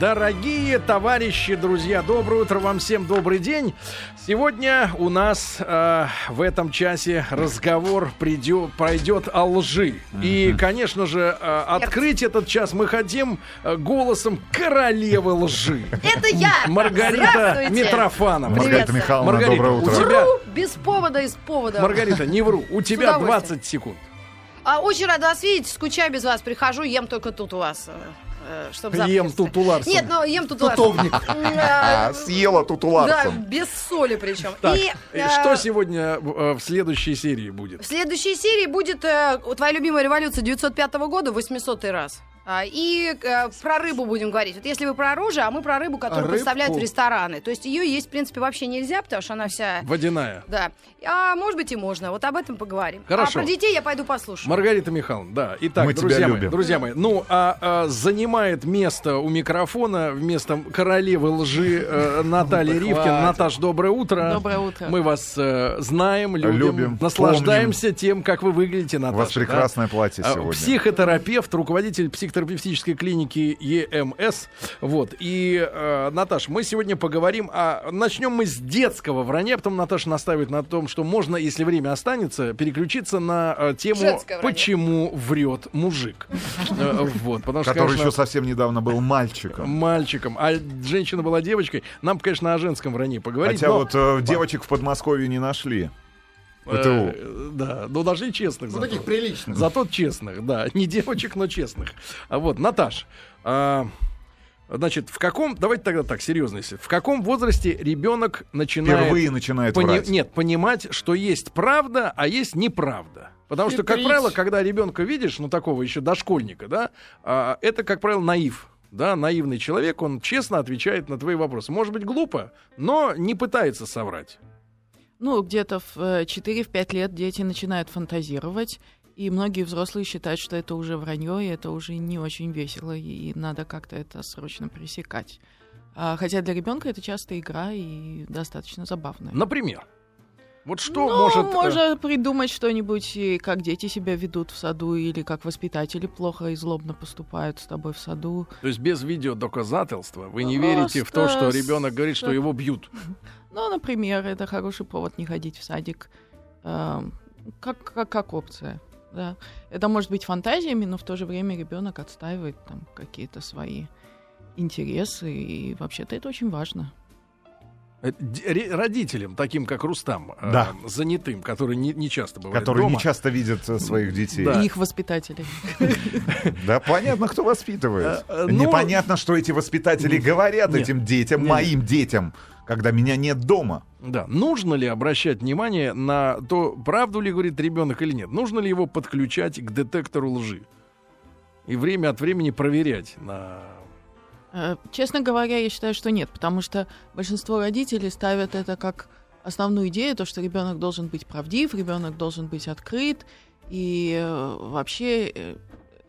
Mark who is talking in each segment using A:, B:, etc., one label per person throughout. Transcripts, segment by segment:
A: Дорогие товарищи, друзья, доброе утро вам всем, добрый день. Сегодня у нас э, в этом часе разговор придет, пройдет о лжи. И, конечно же, э, открыть этот час мы хотим э, голосом королевы лжи.
B: Это я!
A: Маргарита! Митрофанова.
B: Привет.
C: Маргарита Михайловна,
A: Маргарита,
C: доброе
A: у
C: утро.
A: тебя,
B: Без повода и с повода.
A: Маргарита, не вру, у тебя
B: удовольствием.
A: 20 секунд.
B: А, очень рада вас видеть, скучаю без вас. Прихожу, ем только тут у вас. Э, э, Чтобы
A: Ем
B: завтра
A: тут у Ларсона.
B: Нет, ну ем тут у вас.
C: Тутовник.
B: А,
C: А, съела тут у
B: Да, без соли причем.
A: Так,
B: И
A: э,
B: э,
A: что сегодня э, в следующей серии будет?
B: в следующей серии будет э, твоя любимая революция 905 года, 800 раз. А, И э, про рыбу будем говорить. Вот если вы про оружие, а мы про рыбу, которую
C: рыбку?
B: представляют в рестораны. То есть ее есть, в принципе, вообще нельзя, потому что она вся...
A: Водяная.
B: Да. А может быть и можно. Вот об этом поговорим.
A: Хорошо.
B: А про детей я пойду послушаю.
A: Маргарита Михайловна, да. Итак,
C: Мы тебя
A: друзья мои,
C: любим.
A: друзья мои, ну, а, а, занимает место у микрофона вместо королевы лжи э, Наталья Ривкин. Наташ, доброе утро.
D: Доброе утро.
A: Мы вас э, знаем, любим,
C: Любим,
A: наслаждаемся тем, как вы выглядите, Наташа.
C: У вас
A: да?
C: прекрасное платье
A: А,
C: сегодня.
A: Психотерапевт, руководитель психотерапевтической клиники ЕМС. Вот. И, э, Наташ, мы сегодня поговорим о... Начнем мы с детского вранья, потом Наташа наставит на том, что можно, если время останется, переключиться на э, тему
B: Женское вранье.
A: «Почему врет мужик?». Э, Вот, потому что,
C: Который еще совсем недавно был мальчиком.
A: мальчиком, а женщина была девочкой. Нам, конечно, о женском вранье поговорить.
C: Хотя вот э, девочек в Подмосковье не нашли. ПТУ.
A: Э, Да, но даже и честных.
E: Ну,
A: зато.
E: таких приличных.
A: Зато честных, да. Не девочек, но честных. А вот, Наташ, а, значит, в каком, давайте тогда так, серьезно, если, в каком возрасте ребенок начинает...
C: Впервые начинает
A: пони-
C: врать.
A: Нет, понимать, что есть правда, а есть неправда. Потому что, как
E: Хитрить.
A: правило, когда ребенка видишь, ну, такого еще дошкольника, да, а, это, как правило, наив. Да, наивный человек, он честно отвечает на твои вопросы. Может быть, глупо, но не пытается соврать.
D: Ну, где-то в э, 4-5 лет дети начинают фантазировать, и многие взрослые считают, что это уже вранье, и это уже не очень весело, и надо как-то это срочно пресекать. А, хотя для ребенка это часто игра и достаточно забавная.
A: Например. Вот что
D: ну,
A: может... э,
D: можно придумать что-нибудь, как дети себя ведут в саду, или как воспитатели плохо и злобно поступают с тобой в саду.
A: То есть без видеодоказательства вы не
D: Просто
A: верите в то, что ребенок говорит, что его бьют.
D: Ну, например, это хороший повод не ходить в садик, эм, как, как, как опция. Да. Это может быть фантазиями, но в то же время ребенок отстаивает там какие-то свои интересы, и вообще-то это очень важно.
A: Э, Родителям, таким как Рустам, э,
C: Да.
A: занятым, который не, не часто бывает
C: Которые
A: дома,
C: не часто видят э, своих детей.
A: Да.
D: И их воспитатели.
C: Да, понятно, кто воспитывает.
A: Э, э, ну-
C: Непонятно, что эти воспитатели говорят этим детям, моим детям, когда меня нет дома.
A: Да. Нужно ли обращать внимание на то, правду ли говорит ребенок или нет? Нужно ли его подключать к детектору лжи? И время от времени проверять на...
D: Э, Честно говоря, я считаю, что нет, потому что большинство родителей ставят это как основную идею, то, что ребенок должен быть правдив, ребенок должен быть открыт, и э, вообще э,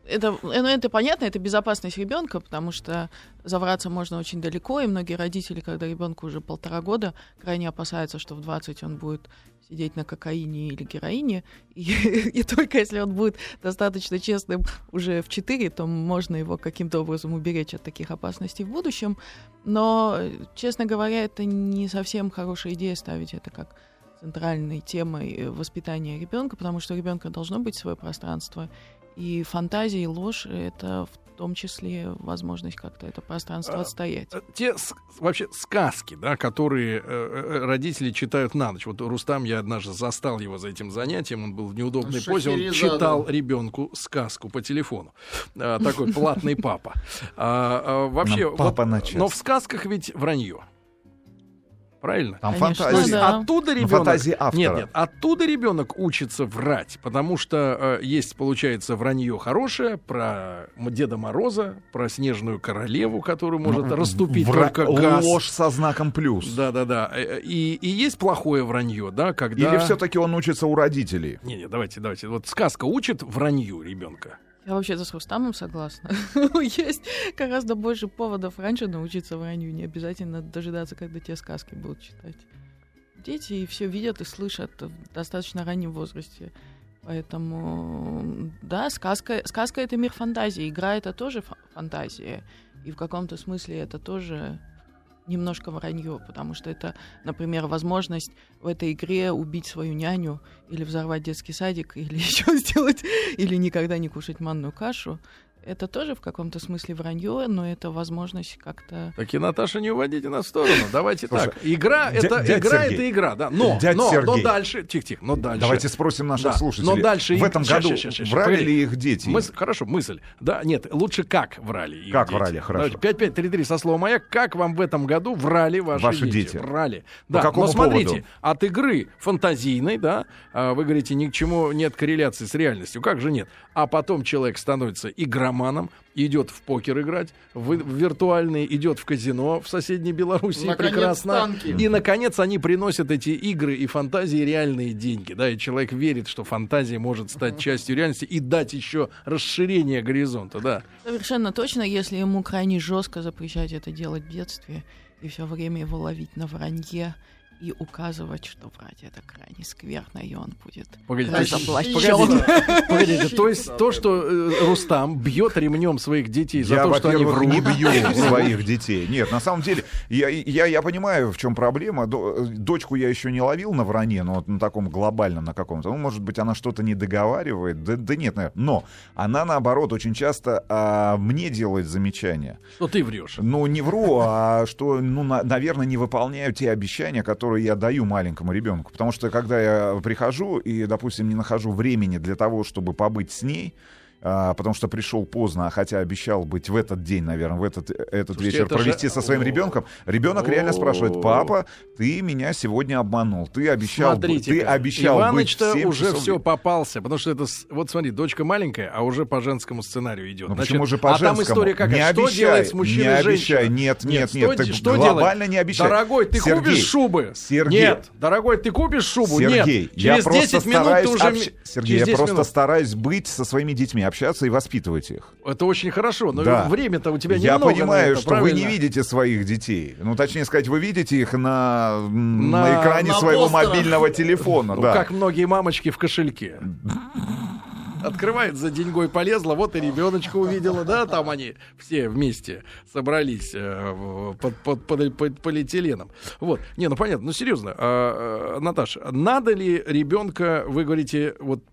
D: это, ну, это понятно, это безопасность ребенка, потому что завраться можно очень далеко, и многие родители, когда ребенку уже полтора года, крайне опасаются, что в 20 он будет сидеть на кокаине или героине, и, и только если он будет достаточно честным уже в 4, то можно его каким-то образом уберечь от таких опасностей в будущем. Но, честно говоря, это не совсем хорошая идея ставить это как центральной темой э, воспитания ребенка, потому что у ребенка должно быть свое пространство. И фантазия и ложь — это в том числе возможность как-то это пространство
A: А,
D: отстоять.
A: Э, Те вообще сказки, да, которые э, э, родители читают на ночь. Вот Рустам, я однажды застал его за этим занятием, он был в неудобной позе, он читал ребенку сказку по телефону. А, Такой платный папа. А, а, Вообще,
C: папа
A: вот- но в сказках ведь вранье. Правильно?
C: Там
D: Конечно,
A: То есть
C: фантазия.
D: да.
A: оттуда
C: Ну,
A: ребенок...
C: фантазии автора.
A: Нет, нет, оттуда ребенок учится врать, потому что э, есть, получается, вранье хорошее про Деда Мороза, про Снежную Королеву, которую может расступить
C: Вра-
A: только газ.
C: Ложь со знаком плюс.
A: Да, да, да. Э, И, и есть плохое вранье, да, когда.
C: Или все-таки он учится у родителей?
A: Не, не, давайте, давайте. Вот сказка учит вранью ребенка.
D: Я вообще-то с Рустамом согласна. Есть гораздо больше поводов раньше научиться вранью. Не обязательно дожидаться, когда те сказки будут читать. Дети все видят и слышат в достаточно раннем возрасте. Поэтому, да, сказка, сказка — это мир фантазии, игра — это тоже фа- фантазия. И в каком-то смысле это тоже немножко вранье, потому что это, например, возможность в этой игре убить свою няню или взорвать детский садик, или еще сделать, или никогда не кушать манную кашу. Это тоже в каком-то смысле вранье, но это возможность как-то...
A: Так и Наташа, не уводите нас в сторону. Давайте
C: Слушай,
A: так. Игра, это
C: дядь
A: игра,
C: Сергей.
A: это игра, да. Но,
C: Дядь
A: но, но
C: Сергей.
A: дальше, тихо-тихо, но дальше.
C: Давайте спросим наших
A: Да,
C: слушателей.
A: но дальше
C: в этом
A: щас,
C: году
A: щас, щас, щас,
C: врали
A: погоди.
C: ли их дети?
A: Мыс- хорошо, мысль. Да, нет, лучше как врали. их
C: Как
A: дети.
C: врали, хорошо.
A: Давайте, 5533 со словом «Маяк». Как вам в этом году врали ваши,
C: Ваши дети.
A: Врали.
C: По
A: Да,
C: какому
A: но смотрите,
C: поводу?
A: от игры фантазийной, да, а, вы говорите, ни к чему нет корреляции с реальностью. Как же нет? А потом человек становится игроманом, идет в покер играть, в, в виртуальный, идет в казино в соседней Белоруссии
E: Наконец,
A: прекрасно.
E: танки.
A: И, наконец, они приносят эти игры и фантазии реальные деньги. Да, и человек верит, что фантазия может стать частью реальности и дать еще расширение горизонта, да.
D: Совершенно точно, если ему крайне жестко запрещать это делать в детстве и все время его ловить на вранье и указывать, что врать это крайне скверно, и он будет
A: Погодите, то есть-
D: разоблачен.
A: Погодите, погодите, то есть то, что э, Рустам бьет ремнем своих детей за
C: я,
A: то, что они
C: во-первых,
A: врут.
C: не бью своих детей. Нет, на самом деле, я, я, я понимаю, в чем проблема. До- дочку я еще не ловил на вранье, но вот на таком глобальном, на каком-то. Ну, может быть, она что-то не договаривает. Да, да нет, наверное. Но она, наоборот, очень часто а, мне делает замечания.
A: Что ты врешь.
C: Ну, не вру, а что, ну, на- наверное, не выполняю те обещания, которые я даю маленькому ребенку. Потому что, когда я прихожу и, допустим, не нахожу времени для того, чтобы побыть с ней, а, потому что пришел поздно, а хотя обещал быть в этот день, наверное, в этот, этот
A: Слушайте,
C: вечер
A: это же-
C: провести со своим ребенком, ребенок реально спрашивает: папа, ты меня сегодня обманул, ты обещал, ты обещал
A: Иваныч-то
C: быть в 7
A: уже
C: часов
A: все попался, потому что это, вот смотри, дочка маленькая, а уже по женскому сценарию идет.
C: Ну
A: Значит,
C: почему же по
A: а там
C: женскому?
A: история какая?
C: Не
A: что
C: обещай,
A: делает с мужчиной
C: не обещай. Нет, нет,
A: что,
C: нет,
A: де-
C: ты
A: что
C: глобально
A: делать?
C: не обещай.
A: Дорогой, ты
C: Сергей,
A: купишь шубы?
C: Сергей.
A: Нет. Дорогой, ты купишь шубу?
C: Сергей,
A: Нет.
C: я
A: Через
C: просто
A: 10 минут ты уже...
C: общ- Сергей, я
A: 10
C: просто
A: минут.
C: стараюсь быть со своими детьми, общаться и воспитывать их.
A: Это очень хорошо, но
C: Да.
A: время-то у тебя
C: Я
A: немного на
C: понимаю,
A: это,
C: что вы не
A: правильно?
C: видите своих детей. Ну, точнее сказать, вы видите их на,
A: На-
C: на экране
E: на
C: своего
E: постерах.
C: мобильного телефона.
A: Ну,
C: да.
A: как многие мамочки в кошельке. Открывает за деньгой полезла, вот и ребеночка увидела, да, там они все вместе собрались э, под, под- под- под полиэтиленом. Вот, не, ну понятно, ну серьезно, а, а, Наташа, надо ли ребенка, вы говорите, вот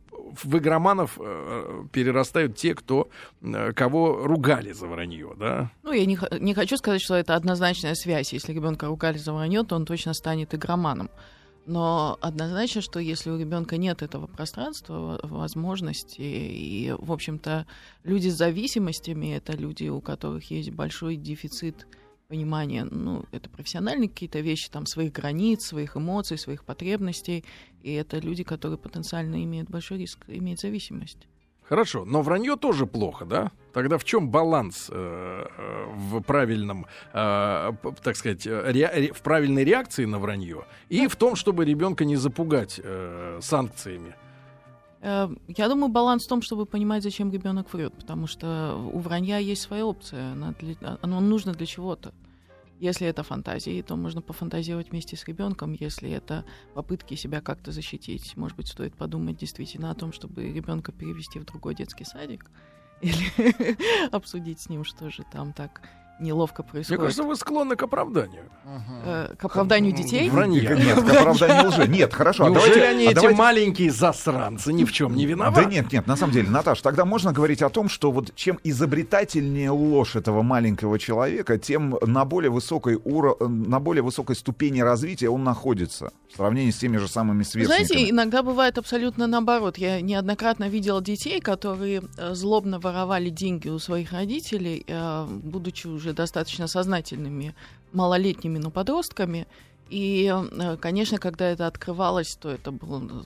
A: в игроманов э, перерастают те, кто э, кого ругали за вранье, да?
D: Ну, я не, не хочу сказать, что это однозначная связь. Если ребенка ругали за вранье, то он точно станет игроманом. Но однозначно, что если у ребенка нет этого пространства, во- возможности, и, в общем-то, люди с зависимостями это люди, у которых есть большой дефицит понимания, ну, это профессиональные какие-то вещи, там, своих границ, своих эмоций, своих потребностей, и это люди, которые потенциально имеют большой риск иметь зависимость.
A: Хорошо, но вранье тоже плохо, да? Тогда в чем баланс э, э, в правильном, э, так сказать, ре- ре- в правильной реакции на вранье и в том, чтобы ребенка не запугать э, санкциями?
D: Э, Я думаю, баланс в том, чтобы понимать, зачем ребенок врет, потому что у вранья есть своя опция, она для- оно нужно для чего-то. Если это фантазии, то можно пофантазировать вместе с ребенком. Если это попытки себя как-то защитить, может быть, стоит подумать действительно о том, чтобы ребенка перевести в другой детский садик или обсудить с ним, что же там так неловко
A: Мне
D: происходит.
A: кажется, вы склонны к оправданию.
D: Э, К оправданию детей?
A: Вранье.
C: Нет, к оправданию лжи. Нет, хорошо. а
A: Неужели
C: давайте-
A: они,
C: а
A: эти
C: давайте-
A: маленькие засранцы, ни в чем не виноваты?
C: Да нет, нет, на самом деле, Наташ, тогда можно говорить о том, что вот чем изобретательнее ложь этого маленького человека, тем на более высокой уро... на более высокой ступени развития он находится в сравнении с теми же самыми
D: Вы
C: сверстниками.
D: Знаете, иногда бывает абсолютно наоборот. Я неоднократно видела детей, которые э, злобно воровали деньги у своих родителей, э, будучи уже достаточно сознательными малолетними, но подростками. И, э, конечно, когда это открывалось, то это был э,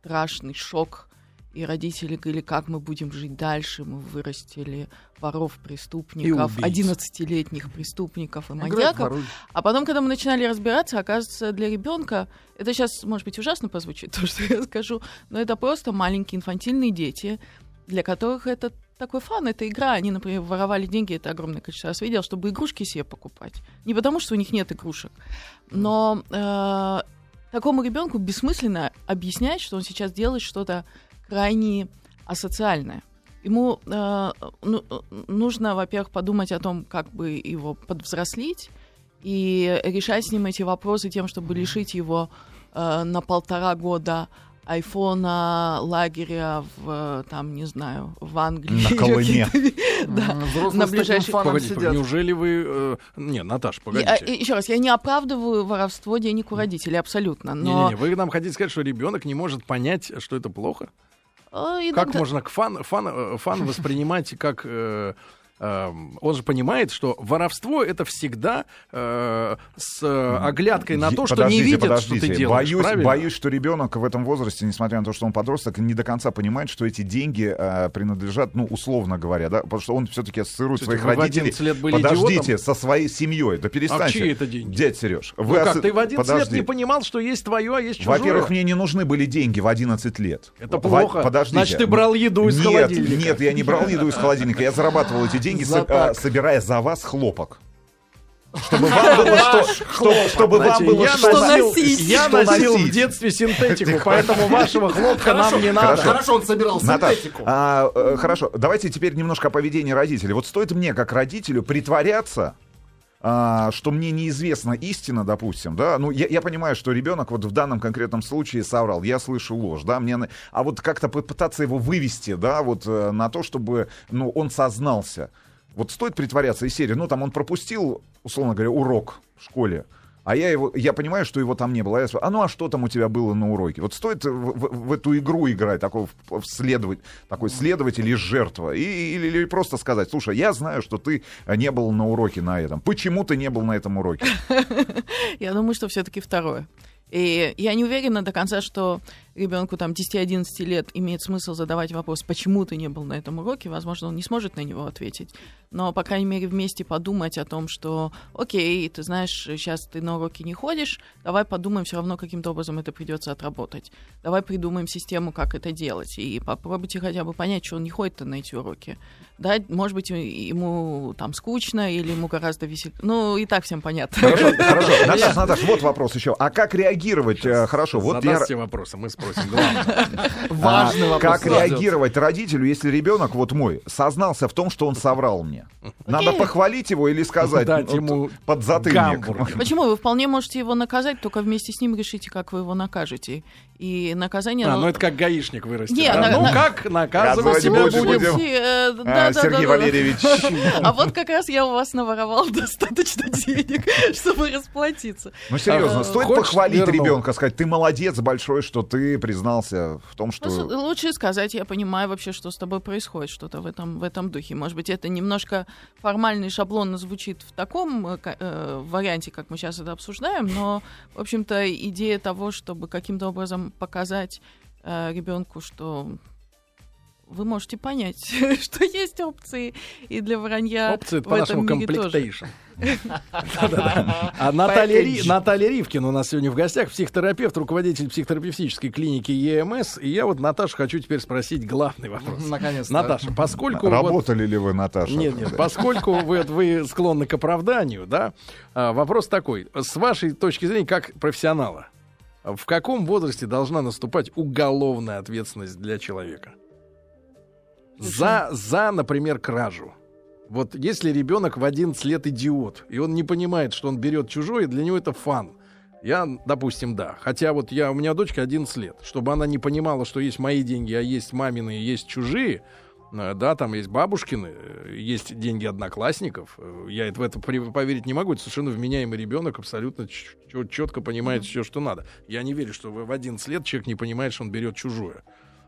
D: страшный шок. И родители говорили, как мы будем жить дальше. Мы вырастили воров, преступников,
A: убийц.
D: 11-летних преступников и маньяков. А потом, когда мы начинали разбираться, оказывается, для ребенка это сейчас, может быть, ужасно позвучит, то, что я скажу, но это просто маленькие инфантильные дети, для которых это такой фан, это игра. Они, например, воровали деньги, это огромное количество раз видел, чтобы игрушки себе покупать. Не потому, что у них нет игрушек, но э, такому ребенку бессмысленно объяснять, что он сейчас делает что-то крайне асоциальное. ему э, ну, нужно, во-первых, подумать о том, как бы его подвзрослить и решать с ним эти вопросы тем, чтобы лишить его э, на полтора года айфона, лагеря в, там, не знаю, в Англии.
C: На Колыме.
D: Да,
E: Взрослые
D: на
E: фаном
A: Погодите,
E: сидят.
A: неужели вы... э, Не, Наташ,
D: Я- э,
A: погодите.
D: еще раз, я не оправдываю воровство денег у родителей, абсолютно. Но
A: Не-не-не, вы нам хотите сказать, что ребенок не может понять, что это плохо?
D: э,
A: Как
D: иногда-
A: можно к фан, фан, э, фан воспринимать как... э, он же понимает, что воровство это всегда э, с оглядкой на то, что
C: подождите,
A: не видят,
C: подождите.
A: что ты делаешь.
C: Боюсь,
A: правильно?
C: боюсь, что ребенок в этом возрасте, несмотря на то, что он подросток, не до конца понимает, что эти деньги э, принадлежат, ну, условно говоря, да, потому что он все-таки ассоциирует
A: Слушайте,
C: своих родителей.
A: 11 лет были
C: Подождите,
A: идиотом?
C: со своей семьей. Да перестаньте.
A: А чьи это деньги?
C: Дядь Сереж,
A: Ну
C: вы
A: как,
C: асо-
A: ты в 11 лет не понимал, что есть твое, а есть чужое?
C: Во-первых, мне не нужны были деньги в 11 лет.
A: Это
C: Во-
A: плохо.
C: Подождите.
A: Значит, ты брал еду из
C: нет,
A: холодильника.
C: Нет, я не брал еду из холодильника. Я зарабатывал эти деньги,
E: За
C: со- а, собирая за вас хлопок. Чтобы вам было что, что- чтобы вам было
A: я
C: что
A: носил,
D: носить.
A: я
C: Что
A: носил в
C: носить.
A: детстве синтетику, поэтому вашего хлопка нам не надо.
E: Хорошо, он собирал
C: Наташ,
E: синтетику.
C: а, э, хорошо, давайте теперь немножко о поведении родителей. Вот стоит мне, как родителю, притворяться, а, что мне неизвестна истина, допустим, да, ну, я, я понимаю, что ребенок вот в данном конкретном случае соврал, я слышу ложь, да, мне, а вот как-то попытаться его вывести, да, вот э, на то, чтобы, ну, он сознался. Вот стоит притворяться из серии, ну, там он пропустил, условно говоря, урок в школе, а я его, я понимаю, что его там не было. Я спрашиваю, а ну а что там у тебя было на уроке? Вот стоит в, в- в эту игру играть, такой, в- в следовать, такой следователь и жертва. И, или, или просто сказать, слушай, я знаю, что ты не был на уроке на этом. Почему ты не был на этом уроке?
D: Я думаю, что все-таки второе. И я не уверена до конца, что ребенку там 10-11 лет имеет смысл задавать вопрос, почему ты не был на этом уроке. Возможно, он не сможет на него ответить. Но, по крайней мере, вместе подумать о том, что, окей, ты знаешь, сейчас ты на уроки не ходишь, давай подумаем, все равно каким-то образом это придется отработать. Давай придумаем систему, как это делать. И попробуйте хотя бы понять, что он не ходит на эти уроки. Да, может быть, ему там скучно или ему гораздо веселее. Ну, и так всем понятно.
C: Хорошо, хорошо. Наташ, Наташ, вот вопрос еще. А как реагировать? э, Хорошо, вот я...
A: Задастся вопросы, мы спросим. Главное.
E: Важный
C: А,
E: вопрос.
C: Как реагировать родителю, если ребенок, вот мой, сознался в том, что он соврал мне? Надо похвалить его или сказать ну,
A: ему
C: под затыльник?
D: Почему? Вы вполне можете его наказать, только вместе с ним решите, как вы его накажете. И наказание...
A: А, ну это как гаишник вырастет.
D: Не,
A: да?
D: на-
A: Ну как наказывать себя
C: будем.
D: Э, да,
C: А,
D: да,
C: Сергей
D: да.
C: Валерьевич.
D: А вот как раз я у вас наворовал достаточно денег, чтобы расплатиться.
C: Ну серьезно,
D: А,
C: стоит похвалить ребенка, сказать, ты молодец большой, что ты признался в том,
D: Ну,
C: что...
D: Лучше сказать, я понимаю вообще, что с тобой происходит, что-то в этом, в этом духе. Может быть, это немножко формально и шаблонно звучит в таком э, э, варианте, как мы сейчас это обсуждаем, но, в общем-то, идея того, чтобы каким-то образом показать ребенку, что вы можете понять, что есть опции и для вранья
A: Опции
D: мире тоже.
A: комплектейшн. А Наталья, Ривкин у нас сегодня в гостях, психотерапевт, руководитель психотерапевтической клиники ЕМС. И я вот Наташу хочу теперь спросить главный вопрос.
E: Наконец-то.
A: Наташа, поскольку...
C: Работали ли вы, Наташа?
A: Нет, нет, поскольку вы, склонны к оправданию, да, а, вопрос такой. С вашей точки зрения, как профессионала, в каком возрасте должна наступать уголовная ответственность для человека? За, за, например, кражу. Вот если ребенок в 11 лет идиот, и он не понимает, что он берет чужое, для него это фан. Я, допустим, да. Хотя вот я, у меня дочка 11 лет. Чтобы она не понимала, что есть мои деньги, а есть мамины, есть чужие, э, да, там есть бабушкины, э, есть деньги одноклассников. Э, Я в это поверить не могу. Это совершенно вменяемый ребенок, абсолютно четко понимает все, что надо. Я не верю, что в в 11 лет человек не понимает, что он берет чужое.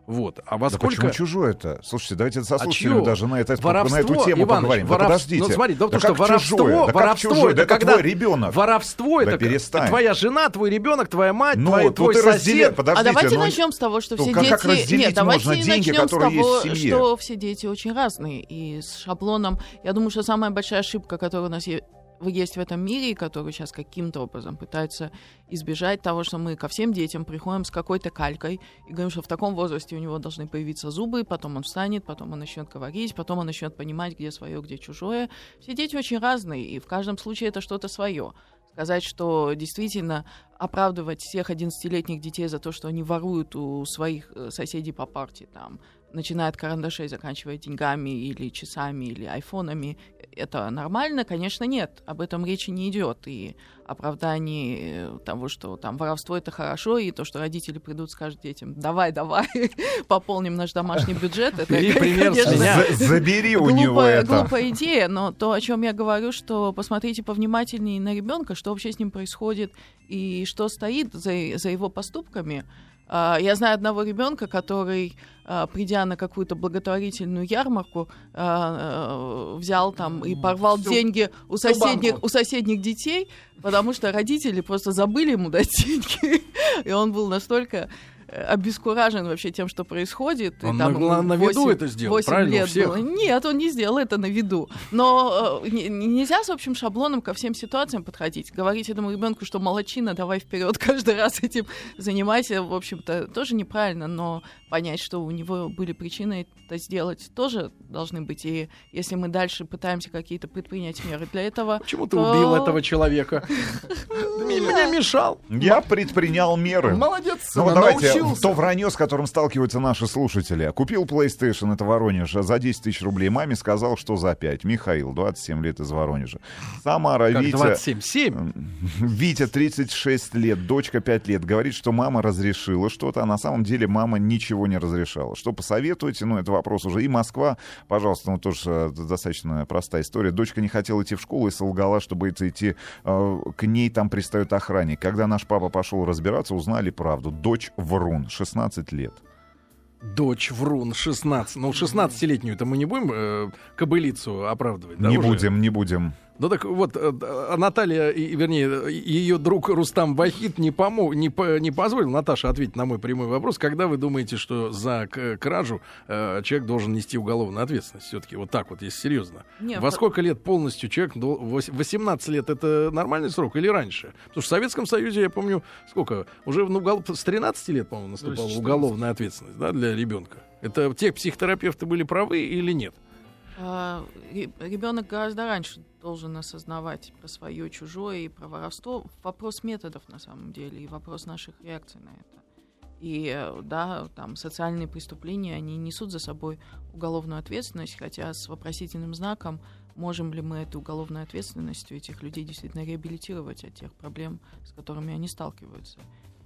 A: Вот. А во
C: Да
A: сколько...
C: почему чужое-то? Слушайте, давайте со
A: А
C: слушателями
A: чьё?
C: даже на, это,
A: Воровство,
C: на эту тему
A: Иваныч,
C: поговорим.
A: воров-
C: Да подождите.
A: Ну, смотри, да,
C: да
A: потому что
C: как
A: воровство,
C: чужое? Да как
A: воровство
C: чужое?
A: это
C: Да это
A: когда
C: твой ребенок.
A: Воровство
C: Да
A: это
C: перестань.
A: твоя жена, твой ребенок, твоя мать,
C: Ну,
A: твой, твой
C: и разделяй.
A: сосед.
C: Подождите,
D: а давайте
C: ну,
D: начнем с того, что
C: ну,
D: все
C: как-
D: дети...
C: как разделить
D: Нет, давайте
C: можно деньги,
D: начнем
C: которые
D: с того,
C: есть в семье?
D: что все дети очень разные. И с шаблоном... Я думаю, что самая большая ошибка, которая у нас е- есть в этом мире, и которую сейчас каким-то образом пытаются избежать того, что мы ко всем детям приходим с какой-то калькой и говорим, что в таком возрасте у него должны появиться зубы, потом он встанет, потом он начнет говорить, потом он начнет понимать, где свое, где чужое. Все дети очень разные, и в каждом случае это что-то свое. Сказать, что действительно оправдывать всех 11-летних детей за то, что они воруют у своих э, соседей по партии, там, начиная от карандашей, заканчивая деньгами или часами или айфонами, это нормально? Конечно, нет. Об этом речи не идет. И оправдание э, того, что там воровство это хорошо, и то, что родители придут, скажут детям, давай, давай, пополним наш домашний бюджет, это,
A: конечно,
C: забери у него это.
D: Глупая идея, но то, о чем я говорю, что посмотрите повнимательнее на ребенка, что вообще с ним происходит и что стоит за, за его поступками. А, я знаю одного ребенка, который, а, придя на какую-то благотворительную ярмарку, а, взял там и порвал всю, деньги у соседних, у соседних детей, потому что родители просто забыли ему дать деньги. И он был настолько обескуражен вообще тем, что происходит.
A: Он и, там, на, на виду 8, это сделал, 8 правильно, лет всех?
D: было. Нет, он не сделал это на виду. Но э, нельзя с общим шаблоном ко всем ситуациям подходить. Говорить этому ребенку, что молочина, давай вперед, каждый раз этим занимайся, в общем-то, тоже неправильно, но понять, что у него были причины это сделать, тоже должны быть. И если мы дальше пытаемся какие-то предпринять меры для этого...
A: Почему ты убил этого человека? Мне мешал.
C: Я предпринял меры.
A: Молодец,
C: Ну давайте, то вранье, с которым сталкиваются наши слушатели. Купил PlayStation, это Воронеж, за 10 тысяч рублей. Маме сказал, что за 5. Михаил, 27 лет из Воронежа. Самара,
A: как
C: Витя...
A: 27? 7?
C: Витя, 36 лет, дочка 5 лет. Говорит, что мама разрешила что-то, а на самом деле мама ничего не разрешала. Что посоветуете? Ну, это вопрос уже. И Москва, пожалуйста, ну тоже э, достаточно простая история. Дочка не хотела идти в школу и солгала, чтобы это идти. Э, к ней там пристает охранник. Когда наш папа пошел разбираться, узнали правду. Дочь врун, 16 лет.
A: Дочь Врун 16. Ну, 16-летнюю-то мы не будем э, кобылицу оправдывать,
C: да? Не уже? будем, не будем.
A: Ну так вот, э, а Наталья, вернее, ее друг Рустам Вахид не, помог, не, не позволил Наташе ответить на мой прямой вопрос. Когда вы думаете, что за кражу э, человек должен нести уголовную ответственность? Все-таки вот так вот, если серьезно. Нет, Во сколько лет полностью человек? 18 лет это нормальный срок или раньше? Потому что в Советском Союзе, я помню, сколько? Уже ну, угол... с 13 лет, по-моему, наступала уголовная ответственность да, для ребенка. Это те психотерапевты были правы или нет?
D: А, ребенок гораздо раньше должен осознавать про свое, чужое и про воровство. Вопрос методов на самом деле и вопрос наших реакций на это. И э, да, там социальные преступления, они несут за собой уголовную ответственность, хотя с вопросительным знаком, можем ли мы эту уголовную ответственность этих людей действительно реабилитировать от тех проблем, с которыми они сталкиваются.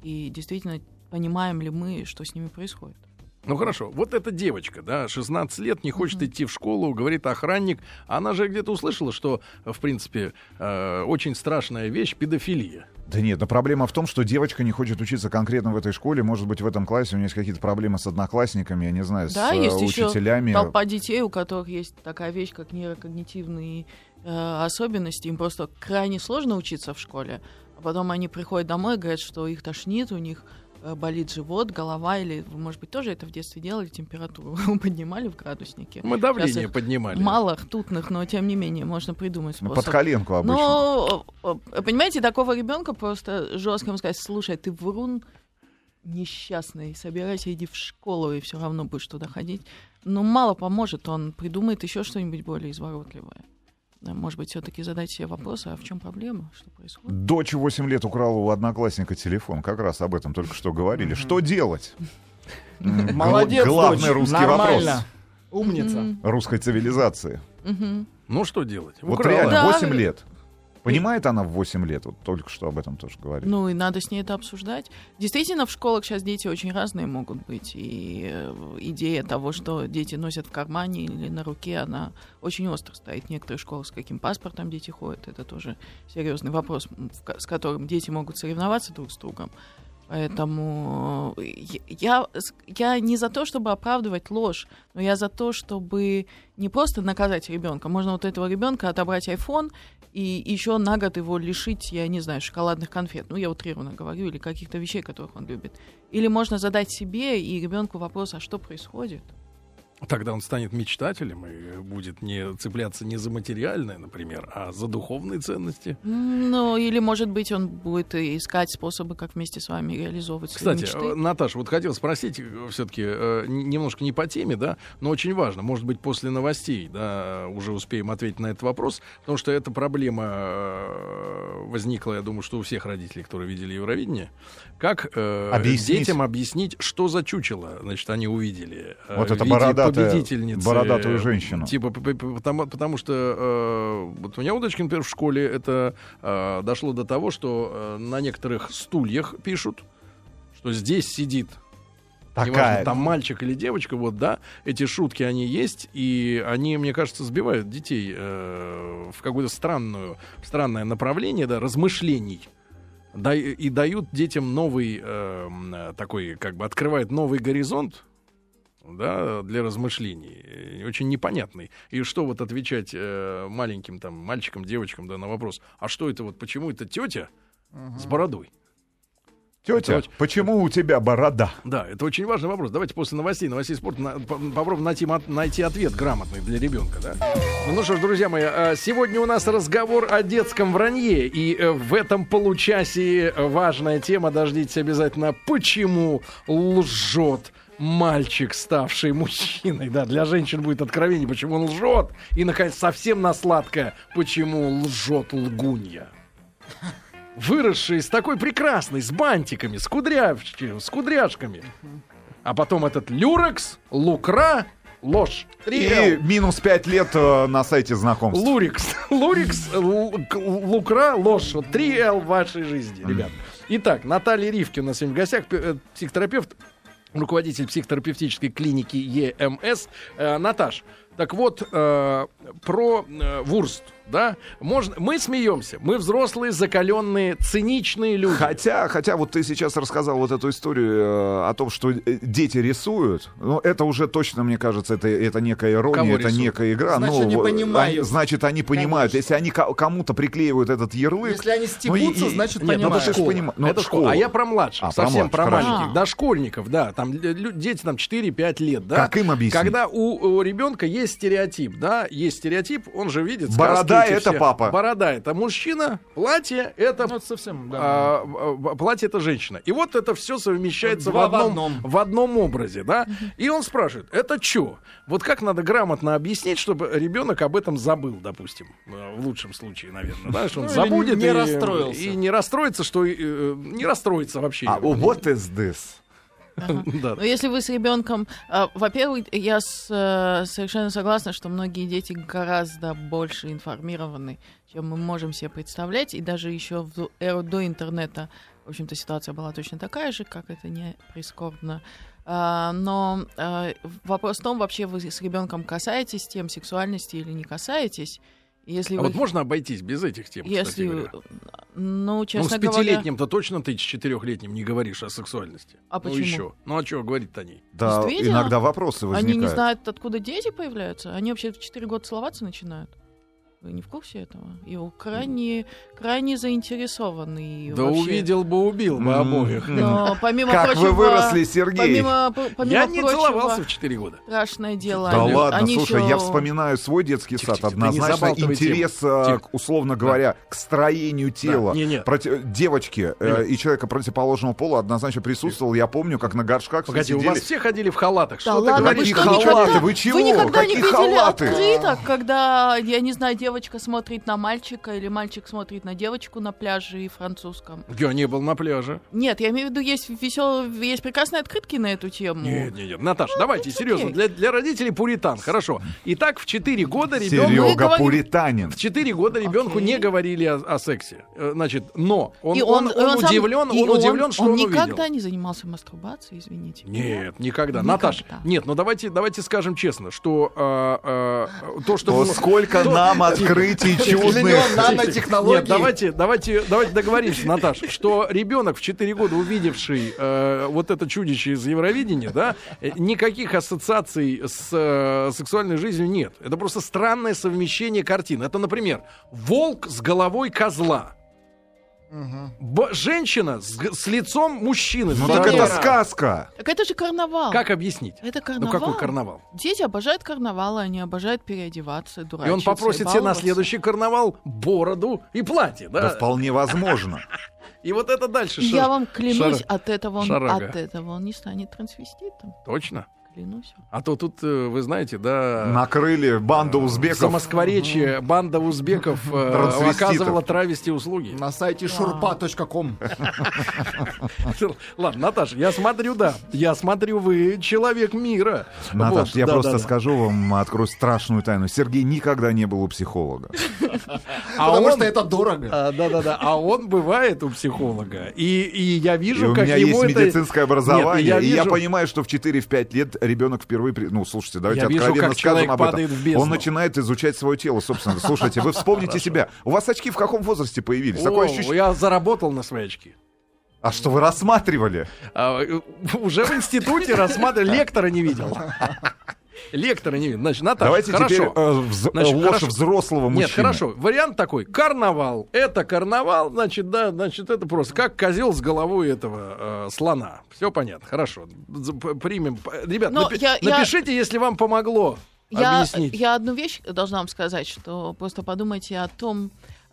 D: И действительно понимаем ли мы, что с ними происходит.
A: Ну хорошо, вот эта девочка, да, 16 лет, не хочет mm-hmm. идти в школу, говорит охранник. Она же где-то услышала, что, в принципе, э, очень страшная вещь педофилия.
C: Да нет, но проблема в том, что девочка не хочет учиться конкретно в этой школе. Может быть, в этом классе у нее есть какие-то проблемы с одноклассниками, я не знаю,
D: да,
C: с
D: есть
C: учителями.
D: Еще толпа детей, у которых есть такая вещь, как нейрокогнитивные э, особенности. Им просто крайне сложно учиться в школе. А потом они приходят домой и говорят, что их тошнит, у них Э, болит живот, голова, или вы, может быть, тоже это в детстве делали, температуру поднимали в градуснике.
A: Мы давление поднимали.
D: Мало ртутных, но тем не менее можно придумать способ.
C: Ну, под коленку обычно.
D: Но, понимаете, такого ребенка просто жестко ему сказать, слушай, ты врун несчастный, собирайся, иди в школу, и все равно будешь туда ходить. Но мало поможет, он придумает еще что-нибудь более изворотливое. Может быть, все-таки задать себе вопрос, а в чем проблема, что происходит?
C: Дочь 8 лет украла у одноклассника телефон. Как раз об этом только что говорили. Что делать?
A: Молодец,
C: Главный русский вопрос.
A: Умница.
C: Русской цивилизации.
A: Ну, что делать?
C: Вот реально, 8 лет. Понимает она в 8 лет? Вот только что об этом тоже говорили.
D: Ну, и надо с ней это обсуждать. Действительно, в школах сейчас дети очень разные могут быть. И э, идея того, что дети носят в кармане или на руке, она очень остро стоит. Некоторые школы с каким паспортом дети ходят, это тоже серьезный вопрос, с которым дети могут соревноваться друг с другом. Поэтому э, я, я не за то, чтобы оправдывать ложь, но я за то, чтобы не просто наказать ребенка. Можно вот этого ребенка отобрать iPhone и еще на год его лишить, я не знаю, шоколадных конфет. Ну, я утрированно говорю, или каких-то вещей, которых он любит. Или можно задать себе и ребенку вопрос, а что происходит?
A: Тогда он станет мечтателем и будет не цепляться не за материальное, например, а за духовные ценности.
D: Ну, или, может быть, он будет искать способы, как вместе с вами реализовывать
A: Кстати,
D: свои мечты.
A: Наташа, вот хотел спросить все-таки э, немножко не по теме, да, но очень важно. Может быть, после новостей, да, уже успеем ответить на этот вопрос, потому что эта проблема э, возникла, я думаю, что у всех родителей, которые видели Евровидение. Как э,
C: Объяснить.
A: детям объяснить, что за чучело, значит, они увидели э,
C: Вот это бородатая-
A: победительницы.
C: бородатую
A: э,
C: женщину.
A: Типа, потому, потому что э, вот у меня у дочки, например, в школе это э, дошло до того, что э, на некоторых стульях пишут, что здесь сидит неважно,
C: Такая.
A: там мальчик или девочка, вот, да, эти шутки, они есть, и они, мне кажется, сбивают детей э, в какое-то странную, странное направление, да, размышлений. Да, и дают детям новый, э, такой, как бы, открывает новый горизонт, да, для размышлений, очень непонятный. И что вот отвечать э, маленьким там мальчикам, девочкам, да, на вопрос, а что это вот, почему это тетя с бородой?
C: Тетя,
A: очень-
C: почему у тебя борода?
A: Да, это очень важный вопрос. Давайте после новостей, новостей спорта на- по- попробуем найти, найти ответ грамотный для ребенка, да? Ну что ж, друзья мои, а, сегодня у нас разговор о детском вранье. И э, в этом получасе важная тема, дождитесь обязательно, почему лжет мальчик, ставший мужчиной. Да, для женщин будет откровение, почему он лжет. И, наконец, совсем на сладкое, почему лжет лгунья выросшие с такой прекрасной, с бантиками, с, кудрявч- с кудряшками. А потом этот люрекс, лукра, ложь.
C: И минус пять лет э, на сайте знакомств.
A: Лурикс, лурикс, лукра, ложь. Вот три Л в вашей жизни, ребят. Итак, Наталья Ривки у нас сегодня в гостях, э, психотерапевт, руководитель психотерапевтической клиники ЕМС. Э, Наташ, так вот, э, про э, Вурст, да? Можно, мы смеемся, мы взрослые, закаленные, циничные люди.
C: Хотя, хотя вот ты сейчас рассказал вот эту историю э, о том, что э, дети рисуют, ну это уже точно, мне кажется, это, это некая ирония,
A: Кого
C: это
A: рисуют?
C: некая игра.
E: Значит,
C: ну,
E: они понимают.
C: они- значит, они понимают.
E: Конечно.
C: Если они ко- кому-то приклеивают этот ярлык,
E: Если они
C: ну, и-
E: стебутся,
C: и-
E: значит,
A: Нет, ну
E: понимают.
A: школа.
C: Поним- ну,
A: это школа.
C: школа.
A: А я про младших,
C: А, про
A: совсем про,
C: младших,
A: маленьких,
D: хорошо.
A: дошкольников, да, там дети там 4-5 лет, да.
C: Как им объяснить?
A: Когда у, у ребенка есть стереотип, да, есть стереотип, он же видит
C: Борода это
A: все.
C: папа.
A: Борода это мужчина, платье это
E: Ну, это совсем, да.
A: а, платье это женщина. И вот это все совмещается в
E: Два в
A: одном,
E: одном.
A: в одном образе, да. И он спрашивает, это что? Вот как надо грамотно объяснить, чтобы ребенок об этом забыл, допустим, э, в лучшем случае, наверное, да, что он
E: Ну,
A: забудет
E: не
A: и,
E: расстроился.
A: и не расстроится, что э, не расстроится вообще.
C: А what is this?
A: Да.
D: Но если вы с ребенком, а, во-первых, я с- э, совершенно согласна, что многие дети гораздо больше информированы, чем мы можем себе представлять, и даже еще в эру до интернета, в общем-то, ситуация была точно такая же, как это не прискорбно. А, но а, вопрос в том, вообще вы с ребенком касаетесь тем сексуальности или не касаетесь. Если
A: А
D: вы,
A: вот можно обойтись без этих тем, кстати
D: если,
A: говоря?
D: ну,
A: Ну,
D: честно
A: с
D: говоря,
A: пятилетним-то точно ты с четырехлетним не говоришь о сексуальности.
D: А
A: Ну,
D: почему?
A: еще. Ну, а что говорить-то о ней?
C: Да,
D: Действительно?
C: иногда вопросы возникают.
D: Они не знают, откуда дети появляются. Они вообще в 4 года целоваться начинают. Вы не в курсе этого? И у- крайне, крайне заинтересованы. и
A: Да
D: вообще-
A: увидел бы, убил бы обоих.
D: Но помимо
C: Как
D: прочего,
C: вы выросли, Сергей?
D: Помимо, помимо
A: Я не
D: прочего,
A: целовался в 4 года.
D: Страшное дело.
C: Да
D: они,
C: ладно,
D: они
C: слушай,
D: еще-
C: я вспоминаю свой детский
A: Тихо,
C: сад.
A: тихо, ты не
C: Однозначно интерес, э,
A: Тихо.
C: условно говоря, к строению тела.
A: Не, не.
C: Проти- девочки э, и человека противоположного пола однозначно присутствовал. Я помню, как на горшках
A: Погоди, у
C: сидели.
A: вас все ходили в халатах.
D: Да
A: Что ты
D: ладно, вы
A: говоришь?
C: Какие
D: что,
C: халаты? Вы чего?
D: Вы никогда не
C: Какие
D: видели
C: халаты?
D: открыток, когда, я не знаю, девочка смотрит на мальчика или мальчик смотрит на девочку на пляже и французском?
A: Я не был на пляже.
D: Нет, я имею в виду, есть веселые, есть прекрасные открытки на эту тему.
A: Нет, нет, нет. Наташа, давайте,
D: it's
A: серьезно, для, для родителей пуритан. Хорошо. Итак, в 4 года ребенку...
C: Серега
D: говорим-
C: Пуританин.
A: В 4 года ребенку
D: Окей.
A: не говорили о, о сексе. Э, Значит, но он,
D: И
A: он, он,
D: и сам-
A: удивлен,
D: и
A: он удивлен, что он,
D: никогда
A: увидел.
D: не занимался мастурбацией, извините.
A: Нет, никогда.
D: Никогда.
A: Наташ, нет, ну давайте, давайте скажем честно, что а, а, то, что
C: О,
A: было-
C: сколько
A: то-
C: нам открытий чудных.
A: Нет, давайте, давайте, давайте договоримся, Наташ, что ребенок в 4 года, увидевший э, вот это чудище из Евровидения, да, никаких ассоциаций с э, сексуальной жизнью нет. Это просто странное совмещение картин. Это, например, волк с головой козла. Б- женщина с, с лицом мужчины.
C: Ну так это сказка.
D: Так это же карнавал.
A: Как объяснить?
D: Это
A: Ну
D: карнавал.
A: какой карнавал?
D: Дети обожают карнавалы, они обожают переодеваться,
A: И
D: дурачиться.
A: он попросит себе на следующий карнавал бороду и платье, да?
C: Да вполне возможно.
A: И вот это дальше.
D: И
A: шар-
D: я вам клянусь,
A: шар-
D: от этого, он,
A: шарага.
D: от этого он не станет трансвеститом.
A: Точно.
D: Клянусь.
A: А то тут, э, вы знаете, да...
C: Накрыли банду
A: За
C: узбеков.
A: Москворечье банда узбеков э, оказывала травести услуги.
E: На сайте шурпа.ком.
A: Ладно, Наташа, я смотрю, да. Я смотрю, вы человек мира.
C: Наташ,
A: Вот,
C: я просто скажу вам, открою страшную тайну. Сергей никогда не был у психолога.
A: А
E: Потому что это дорого.
A: А, Да-да-да, а он бывает у психолога. И, и я вижу,
C: у
A: как
C: меня
A: ему
C: есть
A: это...
C: медицинское образование, и я понимаю, что в 4-5 лет ребенок впервые... при- Ну, слушайте, давайте
A: Я вижу,
C: откровенно
A: как
C: скажем об этом.
A: в бездну.
C: Он начинает изучать свое тело, собственно. Слушайте, вы вспомните себя. У вас очки в каком возрасте появились? Такое
A: О,
C: ощущение...
A: Я заработал на свои очки.
C: А что вы рассматривали?
A: А, э, уже в институте рассматривал, лектора не видел. Лектора не видел. Значит, Наташа,
C: Давайте
A: хорошо.
C: теперь э, вз-
A: Значит,
C: ложь
A: хорошо.
C: взрослого мужчины.
A: Нет, хорошо. Вариант такой. Карнавал. Это карнавал, значит, да, значит, это просто как козел с головой этого э, слона. Все понятно. Хорошо. Примем. Ребят, напи-
D: я- я-
A: напишите, если вам помогло
D: Я,
A: объяснить.
D: я одну вещь должна вам сказать, что просто подумайте о том,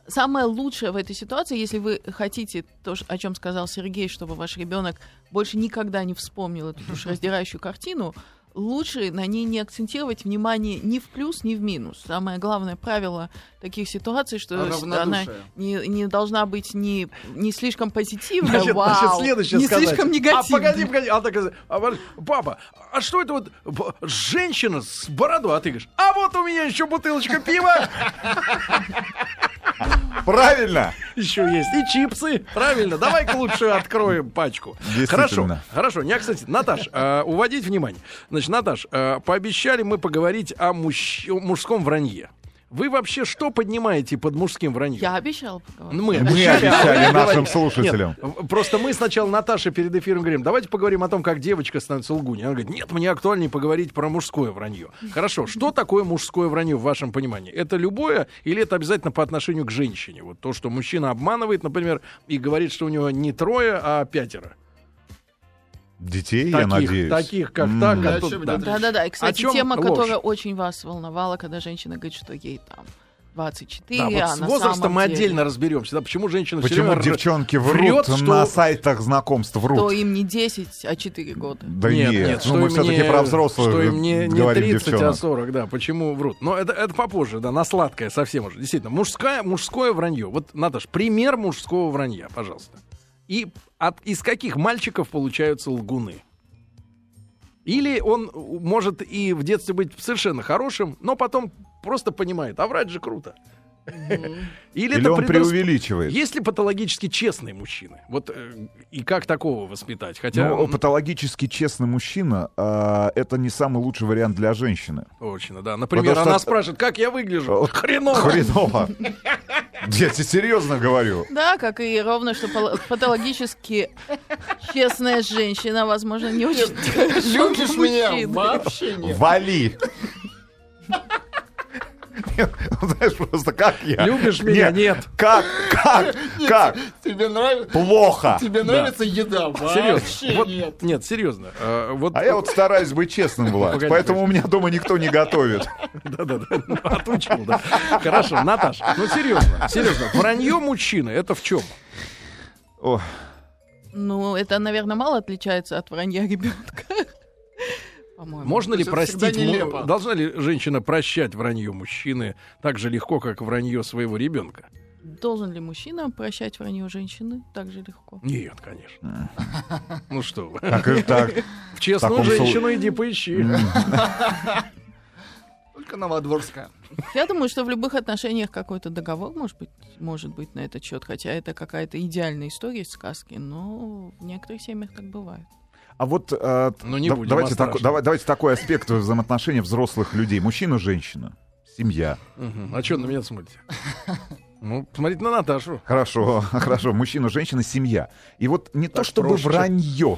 D: самое лучшее в этой ситуации, если вы хотите то, о чем сказал Сергей, чтобы ваш ребенок больше никогда не вспомнил эту душераздирающую картину, лучше на ней не акцентировать внимание ни в плюс, ни в минус. Самое главное правило таких ситуаций, что она не, не должна быть ни, не слишком позитивная,
A: Значит,
D: вау,
A: значит, следующее
D: не
A: сказать.
D: слишком
A: А
D: негативная.
A: погоди, погоди. А, так, а, папа, а что это вот б- женщина с бородой? А ты говоришь, а вот у меня еще бутылочка пива
C: Правильно!
A: еще есть. И чипсы. Правильно. Давай-ка лучше откроем пачку. Хорошо. Хорошо. Не, кстати, Наташ, э, уводить внимание. Значит, Наташ, э, пообещали мы поговорить о мужч- о мужском вранье. Вы вообще что поднимаете под мужским враньем?
D: Я поговорить.
A: Ну, Мы,
C: Мы
A: обещали,
C: нашим слушателям.
A: Нет, просто мы сначала Наташе перед эфиром говорим, давайте поговорим о том, как девочка становится лгуней. Она говорит, нет, мне актуальнее поговорить про мужское вранье. Хорошо, что такое мужское вранье в вашем понимании? Это любое или это обязательно по отношению к женщине? Вот то, что мужчина обманывает, например, и говорит, что у него не трое, а пятеро.
C: Детей, я
A: Таких,
C: надеюсь.
A: таких, как
C: М.
A: так,
E: Да,
A: тут,
E: чем
A: да.
E: идет
D: Да-да-да. И, кстати,
A: чем
D: тема,
A: ложь?
D: которая очень вас волновала, когда женщина говорит, что ей там 24,
A: Да, вот
D: а
A: с
D: на
A: возрастом
D: самом
A: мы
D: деле,
A: отдельно разберемся. Да, почему женщина
C: Почему
A: р-
C: девчонки
A: врет,
C: врут
A: что-
C: на сайтах знакомств?
D: то
C: Врут.
D: им не 10, а 4 года.
C: Да
A: нет,
C: нет,
A: нет,
C: ну мы все-таки про взрослых
A: Что им не, не
C: говорим,
A: 30, а
C: девчонок.
A: 40, да. Почему врут? Но это, это попозже, да, на сладкое совсем уже. Действительно, мужское, мужское вранье. Вот, Наташ, пример мужского вранья, пожалуйста. И от, из каких мальчиков получаются лгуны? Или он э, может и в детстве быть совершенно хорошим, но потом просто понимает, а врать же круто. Или,
C: Или
A: это
C: он
A: предрас-
C: преувеличивает.
A: Есть ли патологически честные мужчины? Вот э, и как такого воспитать? Хотя
C: Ну, патологически честный мужчина а, это не самый лучший вариант для женщины.
A: Точно, да. Например,
C: Потому что-
A: она спрашивает, как я выгляжу?
C: Э,
A: Хреново.
C: Хреново. Я тебе серьезно говорю.
D: Да, как и ровно, что патологически честная женщина, возможно, не очень
E: Любишь меня? Вообще нет.
C: Вали. Нет, ну, Знаешь, просто как я?
A: Любишь меня? Нет.
C: Как? Как? Как?
E: Тебе нравится?
C: Плохо.
E: Тебе нравится еда?
A: Серьезно.
E: Вообще
A: Вот,
E: нет.
A: нет, серьезно. Вот,
C: А я вот стараюсь быть честным, Влад.
A: Погоди,
C: Поэтому у меня дома никто не готовит.
A: Да-да-да. Ну, Отучил, да. Хорошо, Наташ, ну серьезно, серьезно. Вранье мужчины, это в чем?
C: О,
D: Ну, это, наверное, мало отличается от вранья ребенка. По-моему.
A: Можно ли
E: это всегда
A: простить,
E: нелепо.
A: должна ли женщина прощать вранье мужчины так же легко, как вранье своего ребенка?
D: Должен ли мужчина прощать вранье женщины так же легко?
A: Нет, конечно. Ну что вы.
C: так и так.
A: В честную женщину иди поищи.
E: Только Новодворская.
D: Я думаю, что в любых отношениях какой-то договор может быть, может быть на этот счет, хотя это какая-то идеальная история из сказки, но в некоторых семьях так бывает.
C: А вот э,
A: Ну, не
C: да-
A: будем
C: давайте,
A: страшном.
C: давай- давайте такой аспект взаимоотношений взрослых людей. Мужчина, женщина, семья.
A: Мгм. А что на меня смотрите? Ну, смотрите на Наташу.
C: Хорошо, хорошо. Мужчина, женщина, семья. И вот не то
A: Так
C: чтобы
A: проще.
C: вранье,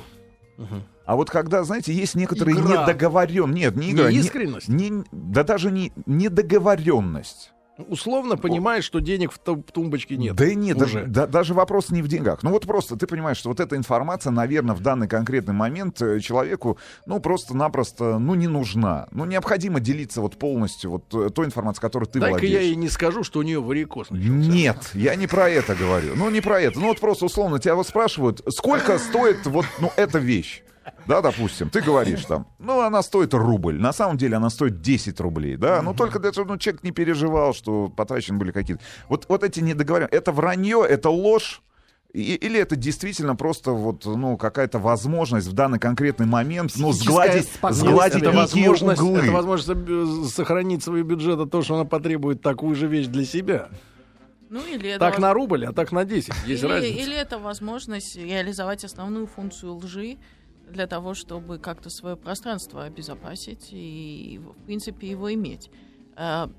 C: а вот когда, знаете, есть некоторые
E: Игра.
C: недоговорен, нет, не игра, не-
A: Неискренность?
C: не- да даже не недоговоренность.
A: Условно понимаешь, что денег в ту- тумбочке нет.
C: Да и нет,
A: уже.
C: даже, да- даже вопрос не в деньгах. Ну вот просто ты понимаешь, что вот эта информация, наверное, в данный конкретный момент э, человеку, ну просто-напросто, ну не нужна. Ну необходимо делиться вот полностью вот э, той информацией, которой ты
A: Дай-ка
C: владеешь.
A: я ей не скажу, что у нее варикоз. начался.
C: Нет, я не про это говорю. Ну, не про это. Ну, вот просто условно тебя вот спрашивают, сколько стоит вот, ну, эта вещь. Да, допустим, ты говоришь там, ну, она стоит рубль. На самом деле она стоит 10 рублей, да. Ну, только для того, чтобы ну, человек не переживал, что потрачены были какие-то... Вот, вот эти недоговоренности. Это вранье, это ложь. И- или это действительно просто вот, ну, какая-то возможность в данный конкретный момент, ну, сгладить, сгладить
A: это возможность,
C: углы.
A: это возможность э, сохранить свой бюджет, а то, что она потребует такую же вещь для себя.
D: Ну или это
A: Так
D: воз-
A: на рубль, а так на 10. Есть
D: или,
A: разница.
D: или это возможность реализовать основную функцию лжи для того, чтобы как-то свое пространство обезопасить и, в принципе, его иметь. А,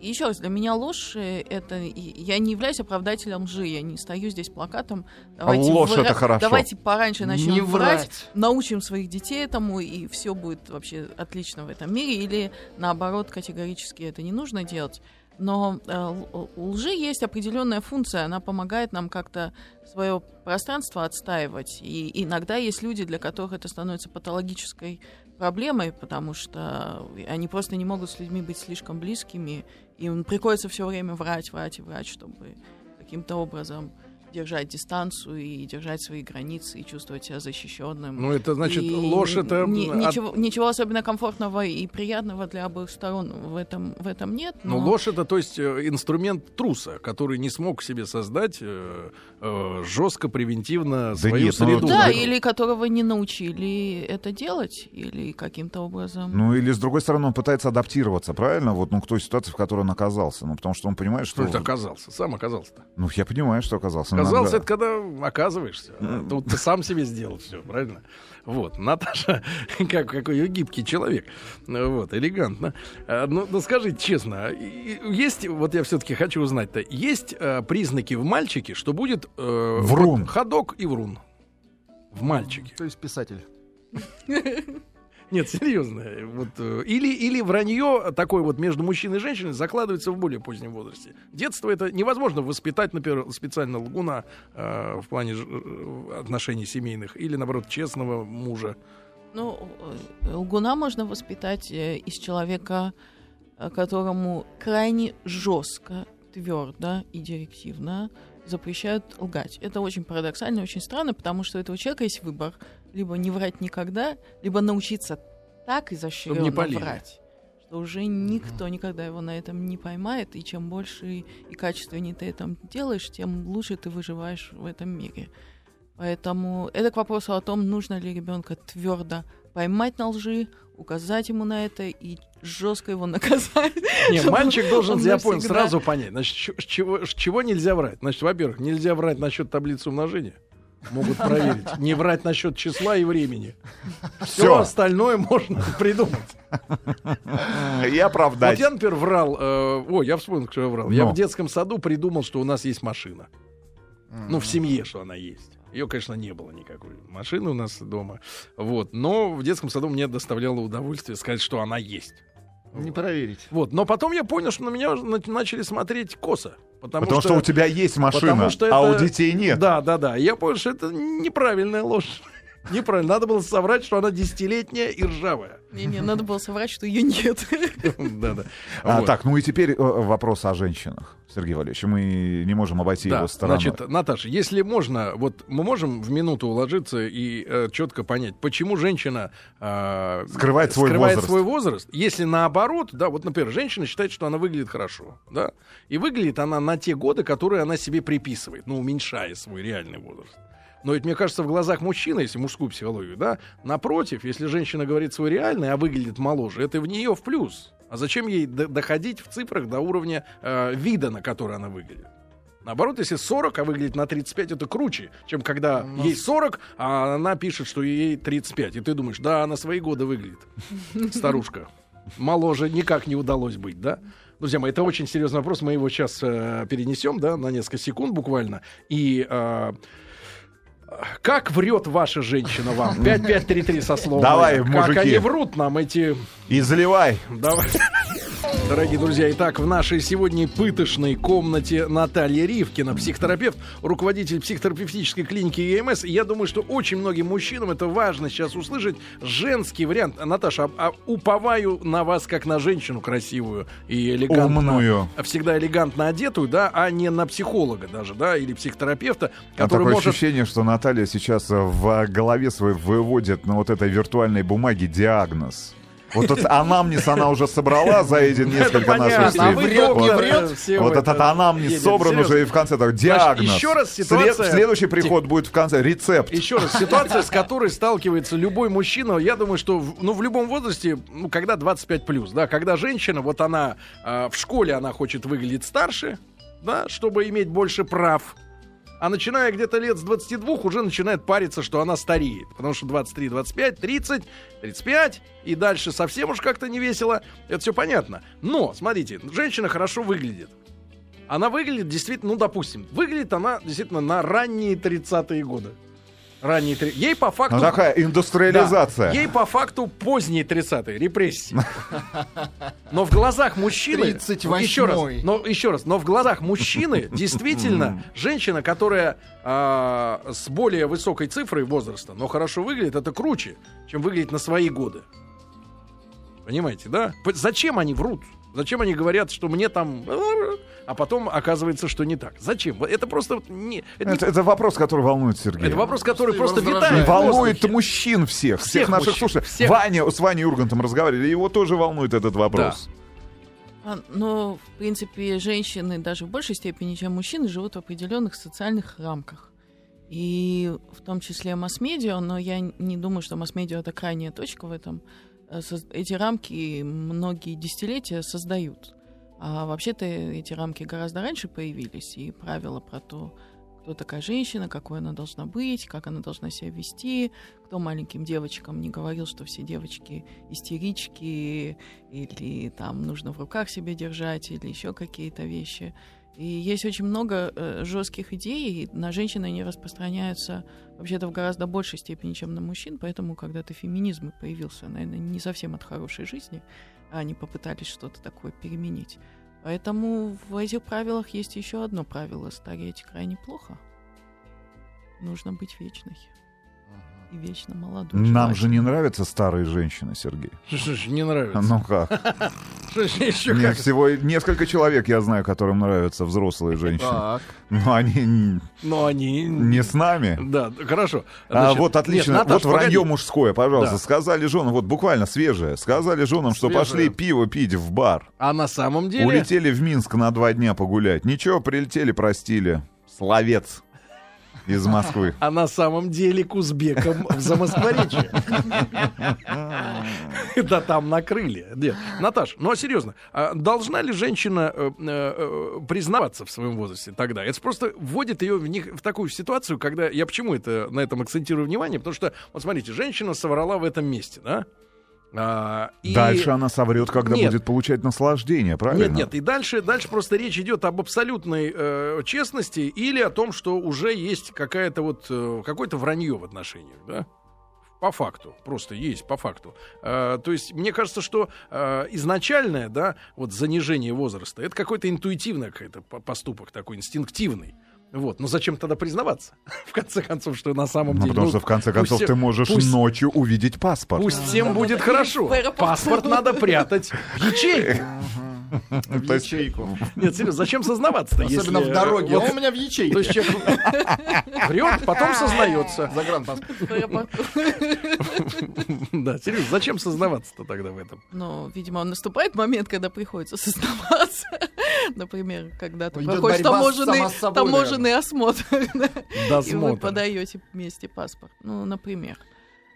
D: Еще раз, для меня ложь это я не являюсь оправдателем лжи, я не стою здесь плакатом. Давайте
C: ложь
D: вра-
C: это хорошо.
D: Давайте пораньше начнем
E: Не
D: врать,
E: врать.
D: научим своих детей этому, и все будет вообще отлично в этом мире. Или наоборот, категорически это не нужно делать. Но э, у лжи есть определенная функция, она помогает нам как-то свое пространство отстаивать. И иногда есть люди, для которых это становится патологической проблемой, потому что они просто не могут с людьми быть слишком близкими, им приходится все время врать, врать и врать, чтобы каким-то образом держать дистанцию и держать свои границы и чувствовать себя защищенным.
A: Ну, это значит,
D: И
A: ложь это...
D: ни-
A: от-
D: ничего, ничего особенно комфортного и приятного для обоих сторон в этом, в этом нет.
A: Ну,
D: но-
A: ложь это, то есть, э, инструмент труса, который не смог себе создать э, э, жестко, превентивно свою
C: нет, ну,
A: среду.
D: Да,
A: Да.
D: или которого не научили это делать, или каким-то образом.
C: Ну, или, с другой стороны, он пытается адаптироваться, правильно? Вот, ну, к той ситуации, в которой он оказался. Ну, потому что он понимает, что...
A: Что это оказался? Сам оказался-то.
C: Ну, я понимаю, что оказался.
A: Оказался,
C: Иногда.
A: это когда оказываешься. А Тут ты сам себе сделал все, правильно? Вот, Наташа, как, какой гибкий человек. Ну, Вот, элегантно. А, Ну, ну, скажите честно, и есть, вот я все-таки хочу узнать-то, есть э, признаки в мальчике, что будет э,
C: Врун.
A: ходок и врун? В мальчике.
E: То есть писатель.
A: Нет, серьезно. Вот, э, или, или вранье такое вот между мужчиной и женщиной закладывается в более позднем возрасте. Детство это невозможно воспитать, например, специально лгуна э, в плане ж- э, отношений семейных, или наоборот честного мужа.
D: Ну, э, лгуна можно воспитать э, из человека, э, которому крайне жестко, твердо и директивно запрещают лгать. Это очень парадоксально, очень странно, потому что у этого человека есть выбор. Либо не врать никогда, либо научиться так изощренно
A: полили.
D: врать, что уже никто никогда его на этом не поймает, и чем больше и качественнее ты это делаешь, тем лучше ты выживаешь в этом мире. Поэтому это к вопросу о том, нужно ли ребенка твердо поймать на лжи, указать ему на это и жестко его наказать.
A: Не, мальчик должен, я понял, сразу понять. Значит, чего, чего нельзя врать? Значит, во-первых, нельзя врать насчет таблицы умножения. Могут проверить. Не врать насчет числа и времени. Все остальное можно придумать.
C: И оправдать.
A: Вот я, например, врал. э, ой, я вспомнил, что я врал. Я
C: Но.
A: в детском саду придумал, что у нас есть машина. Ну, в семье, что она есть. Ее, конечно, не было никакой машины у нас дома. Вот. Но в детском саду мне доставляло удовольствие сказать, что она есть.
E: Не проверить.
A: Вот. Но потом я понял, что на меня начали смотреть косо. Потому,
C: Потому что у тебя есть машина,
A: что
C: а у
A: это-
C: детей нет.
A: Да, да, да. Я понял, что это неправильная ложь. Неправильно. Надо было соврать, что она десятилетняя и ржавая.
D: Не-не, надо было соврать, что ее нет.
A: Да, да.
C: А,
A: Вот.
C: Так, ну и теперь э, вопрос о женщинах, Сергей Валерьевич. Мы не можем обойти
A: Да,
C: его стороной.
A: значит, Наташа, если можно, вот мы можем в минуту уложиться и четко понять, почему женщина э,
C: Скрывает свой возраст.
A: свой возраст. Если наоборот, да, вот, например, женщина считает, что она выглядит хорошо, да, и выглядит она на те годы, которые она себе приписывает, ну, уменьшая свой реальный возраст. Но ведь, мне кажется, в глазах мужчины, если мужскую психологию, да, напротив, если женщина говорит свой реальный, а выглядит моложе, это в нее в плюс. А зачем ей доходить в цифрах до уровня э, вида, на который она выглядит? Наоборот, если 40, а выглядит на 35, это круче, чем когда ей 40, а она пишет, что ей 35. И ты думаешь, да, она свои годы выглядит, старушка. Моложе никак не удалось быть, да? Друзья мои, это очень серьезный вопрос. Мы его сейчас перенесем, да, на несколько секунд буквально. И э, как врет ваша женщина вам? 5533 со словом.
C: Давай,
A: «я». Как
C: мужики.
A: они врут нам эти...
C: И заливай.
A: Давай. Дорогие друзья, итак, в нашей сегодня пытошной комнате Наталья Ривкина, психотерапевт, руководитель психотерапевтической клиники ЕМС. Я думаю, что очень многим мужчинам это важно сейчас услышать. Женский вариант. Наташа, а, а уповаю на вас как на женщину красивую и элегантно.
C: Умную.
A: Всегда элегантно одетую, да, а не на психолога даже, да, или психотерапевта,
C: А
A: который
C: такое
A: может...
C: ощущение, что Наталья сейчас э, в голове своей выводит на вот этой виртуальной бумаге диагноз. Вот этот анамнез она уже собрала за эти несколько наших
A: а
C: встреч. Вот. этот
A: это
C: анамнез собран уже и в конце так диагноз.
A: еще раз ситуация-
C: Следующий приход будет в конце рецепт.
A: Еще раз, ситуация, с которой сталкивается любой мужчина, я думаю, что ну, в любом возрасте, ну, когда 25 плюс, да, когда женщина, вот она а, в школе она хочет выглядеть старше, да, чтобы иметь больше прав. А начиная где-то лет с 22 уже начинает париться, что она стареет. Потому что 23, 25, 30, 35 и дальше совсем уж как-то не весело. Это все понятно. Но, смотрите, женщина хорошо выглядит. Она выглядит действительно, ну, допустим, выглядит она действительно на ранние 30-е годы. Ранние три- Ей по факту...
C: Ну, такая индустриализация.
A: Да, ей по факту поздние 30-е, репрессии. Но в глазах мужчины...
E: 38-й.
A: Еще раз, но еще раз, но в глазах мужчины действительно женщина, которая а, с более высокой цифрой возраста, но хорошо выглядит, это круче, чем выглядит на свои годы. Понимаете, да? Зачем они врут? Зачем они говорят, что мне там... А потом оказывается, что не так. Зачем? Это просто... вот Не, это, не-
C: Это, это вопрос, который волнует Сергея.
A: это вопрос, который
E: Просто
A: просто витает.
C: Волнует мужчин всех, всех,
A: Всех
C: наших
A: мужчин,
C: слушателей.
A: всех.
C: Ваня, с Ваней Ургантом разговаривали, его тоже волнует этот вопрос.
D: А, Но, в принципе, женщины даже в большей степени, чем мужчины, живут в определенных социальных рамках. И в том числе масс-медиа, но я не думаю, что масс-медиа это крайняя точка в этом. Э, Эти рамки многие десятилетия создают. А вообще-то эти рамки гораздо раньше появились, и правила про то, кто такая женщина, какой она должна быть, как она должна себя вести, кто маленьким девочкам не говорил, что все девочки истерички, или там нужно в руках себя держать, или еще какие-то вещи. И есть очень много э, жестких идей, и на женщин они распространяются вообще-то в гораздо большей степени, чем на мужчин, поэтому когда-то феминизм появился, наверное, не совсем от хорошей жизни, а они попытались что-то такое переменить. Поэтому в этих правилах есть еще одно правило. Стареть крайне плохо. Нужно быть вечной. И вечно молодой.
C: Нам же
D: желательно.
C: не нравятся старые женщины, Сергей.
A: Что ж, не нравится.
C: Ну как?
A: Что ж, еще
C: Мне
A: как?
C: всего несколько человек я знаю, которым нравятся взрослые женщины.
E: Так.
C: Но они
A: Но они...
C: не с нами.
A: Да, хорошо.
C: А вот отлично. вот вранье
A: погоди.
C: мужское, пожалуйста.
A: Да.
C: Сказали женам, вот буквально свежее. Сказали женам, что
A: Свежее.
C: пошли пиво пить в бар.
A: А на самом деле...
C: Улетели в Минск на два дня погулять. Ничего, прилетели, простили. Словец из Москвы.
A: А на самом деле к узбекам в Замоскворечье. Да там накрыли. Нет. Наташ, ну а серьезно, а должна ли женщина э, э, признаваться в своем возрасте тогда? Это просто вводит ее в, них, в такую ситуацию, когда... Я почему это, на этом акцентирую внимание? Потому что, вот смотрите, женщина соврала в этом месте, да? А, и-
C: Дальше она соврет, когда
A: Нет.
C: будет получать наслаждение, правильно?
A: Нет, нет, и дальше, дальше просто речь идет об абсолютной э, честности или о том, что уже есть какая-то вот э, какое-то вранье в отношениях, да? По факту, просто есть по факту. Э, то есть мне кажется, что э, изначальное, да, вот занижение возраста, это какой-то интуитивный какой-то по- поступок такой инстинктивный. Вот, но зачем тогда признаваться? В конце концов, что на самом
C: Ну,
A: деле.
C: потому
A: ну,
C: что в конце концов ты можешь
A: пусть-
C: ночью увидеть паспорт.
A: Пусть всем будет хорошо. Паспорт надо прятать в ячейку.
E: В
C: То есть-
E: ячейку.
A: Нет, серьезно, зачем сознаваться-то?
E: Особенно в дороге.
A: э, вот-
E: Он у меня в ячейке.
A: То есть человек врет, потом сознается.
E: Загранпаспорт.
A: Да, серьезно, зачем сознаваться-то тогда в этом?
D: Но, видимо, наступает момент, когда приходится сознаваться. Например, когда ты проходишь таможенный, осмотр. И вы подаете вместе паспорт. Ну, например.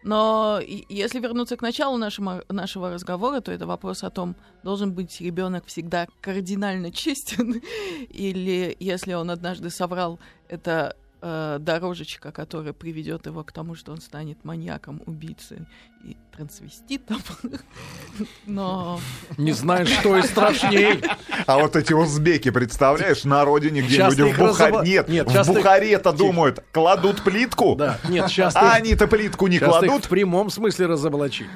D: Но если вернуться к началу нашего, нашего разговора, то это вопрос о том, должен быть ребенок всегда кардинально честен, или если он однажды соврал, это э, дорожечка, которая приведет его к тому, что он станет маньяком, убийцей и трансвеститом. Но
A: Не знаешь, что и страшней.
C: А вот эти узбеки, представляешь, на родине где-нибудь в Бухаре. Нет,
A: Нет,
C: в Бухаре-то
A: Тихо.
C: думают, кладут плитку,
A: Да, нет, сейчас
C: а они-то плитку не
A: Сейчас
C: кладут.
A: в прямом смысле разоблачили.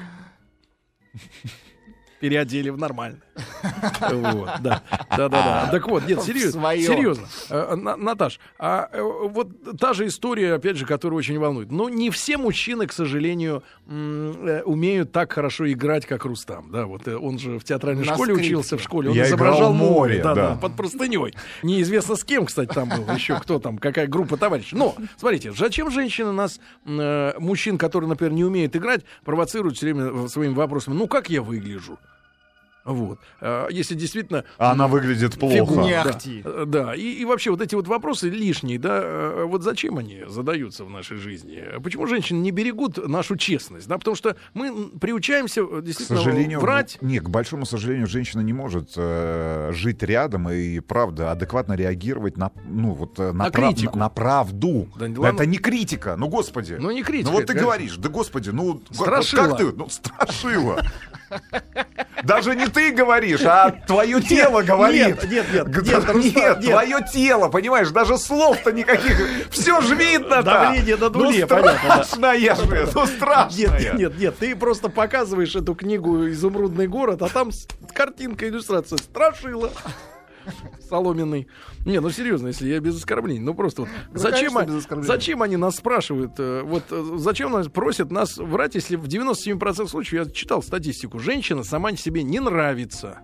A: Переодели в нормально. Вот, да, да, да, да. Так вот, нет, серьезно, серьезно. Э, На- Наташ, а э, вот та же история, опять же, которая очень волнует. Но не все мужчины, к сожалению, э, умеют так хорошо играть, как Рустам. Да, вот э, он же в театральной школе учился в школе, он
C: Я
A: изображал
C: море,
A: да, да, под простыней. Неизвестно с кем, кстати, там был еще, кто там, какая группа товарищей. Но, смотрите, зачем женщины нас, э, мужчин, которые, например, не умеют играть, провоцируют все время своими вопросами, ну как я выгляжу? Вот. А, Если действительно...
C: А она выглядит плохо.
A: Фигура,
E: Не
A: да.
E: ахти.
A: Э, Да, и, и вообще вот эти вот вопросы лишние, да, э, вот зачем они задаются в нашей жизни? Почему женщины не берегут нашу честность, да, потому что мы приучаемся э,
C: К
A: действительно
C: сожалению,
A: врать.
C: не, к большому сожалению, женщина не может э, жить рядом и, правда, адекватно реагировать на, ну, вот, на,
A: На
C: прав-
A: критику.
C: на, на правду.
A: Да,
C: Да
A: ладно.
C: это не критика, ну, господи.
A: Ну, не критика,
C: Ну, вот ты
A: это,
C: говоришь, да, господи, ну, как-
A: Страшила.
C: как ты, ну, страшила. Даже не ты говоришь, а твое тело говорит.
A: Нет, нет, нет, нет,
C: нет, твое тело, понимаешь, даже слов-то никаких. Все же видно
A: Давление на дуле,
C: ну,
A: понятно, да.
C: страшная же, ну, страшная.
A: Нет, нет, нет, ты просто показываешь эту книгу «Изумрудный город», а там картинка, иллюстрация «Страшила». Соломенный. Не, ну серьезно, если я без оскорблений. Ну просто вот. зачем,
E: конечно,
A: они- зачем они нас спрашивают? э, Вот э, зачем нас просят нас врать, если в 97% случаев, я читал статистику, женщина сама себе не нравится.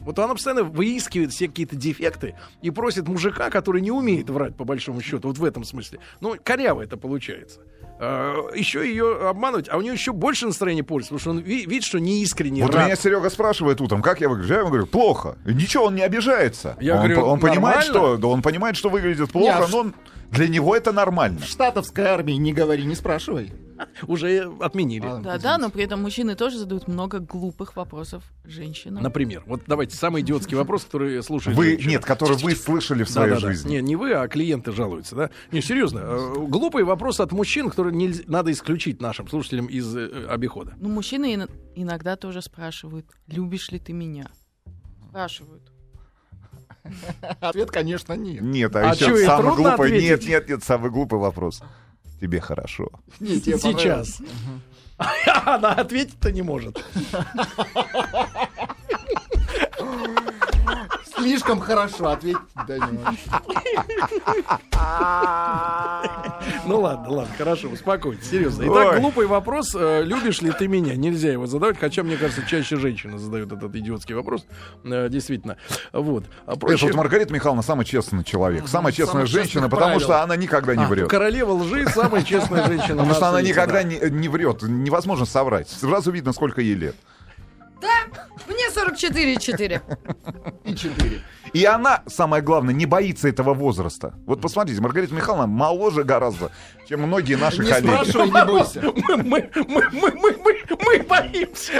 A: Вот она постоянно выискивает все какие-то дефекты и просит мужика, который не умеет врать, по большому счету, вот в этом смысле. Ну, коряво это получается. А, еще ее обманывать, а у нее еще больше настроения портится, потому что он ви- видит, что неискренне
C: Вот
A: рад.
C: меня Серега спрашивает утром, как я выгляжу. Я ему говорю, плохо. И Ничего, он не обижается.
A: Я
C: он,
A: говорю,
C: по- он понимает, что, да, он понимает, что выглядит плохо,
E: Не, а
C: но он- для него это нормально.
E: В штатовской армии не говори, не спрашивай.
A: Уже отменили.
E: А,
D: Да, да, но при этом мужчины тоже задают много глупых вопросов женщинам.
A: Например, вот давайте самый идиотский вопрос, который слушает.
C: Вы,
A: женщина.
C: нет, который вы слышали в
A: Да,
C: своей
A: да, да.
C: жизни.
A: Не, не вы, а клиенты жалуются, да? Не, серьезно. э, Глупый вопрос от мужчин, который нельзя, надо исключить нашим слушателям из э, обихода.
D: Ну, мужчины ин- иногда тоже спрашивают, любишь ли ты меня? Спрашивают.
E: Ответ, конечно, нет.
C: Нет, а,
A: А
C: еще
A: чё,
C: самый глупый. Нет,
A: ответить?
C: нет, нет, самый глупый вопрос. Тебе хорошо.
E: Не, тебе.
A: Сейчас. Она ответить-то не может.
E: Слишком хорошо ответить. Да не можешь.
A: Ну ладно, ладно, хорошо, успокойтесь, серьезно. Итак,
C: Ой.
A: глупый вопрос. э, Любишь ли ты меня? Нельзя его задавать, хотя, мне кажется, чаще женщины задают этот идиотский вопрос. Э, Действительно. Вот. А
C: Это
A: проще-
C: вот Маргарита Михайловна самый честный человек, самая честная
E: честных
C: женщина, потому
E: правил.
C: что она никогда не
A: А,
C: врет.
A: королева лжи, самая честная женщина.
C: Потому что она никогда
A: да.
C: не, не врет. Невозможно соврать. Сразу видно, сколько ей лет.
B: Мне 44,4.
E: И четыре.
C: И она, самое главное, не боится этого возраста. Вот посмотрите, Маргарита Михайловна моложе гораздо, чем многие наши
E: Не
C: коллеги.
E: спрашивай, не бойся.
A: Мы, мы, мы, мы, мы, мы, мы боимся.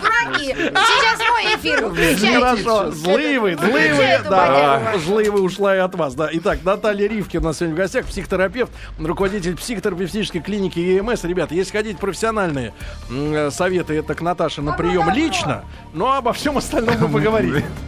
B: Дураки! Сейчас мой эфир, выключайте.
A: Хорошо, злые вы, злые вы, да, злые вы ушла и от вас, да. Итак, Наталья Ривкина у нас сегодня в гостях, психотерапевт, руководитель психотерапевтической клиники ЕМС. Ребята, если хотите профессиональные э, советы, это к Наташе на прием лично, но обо всем остальном мы поговорим.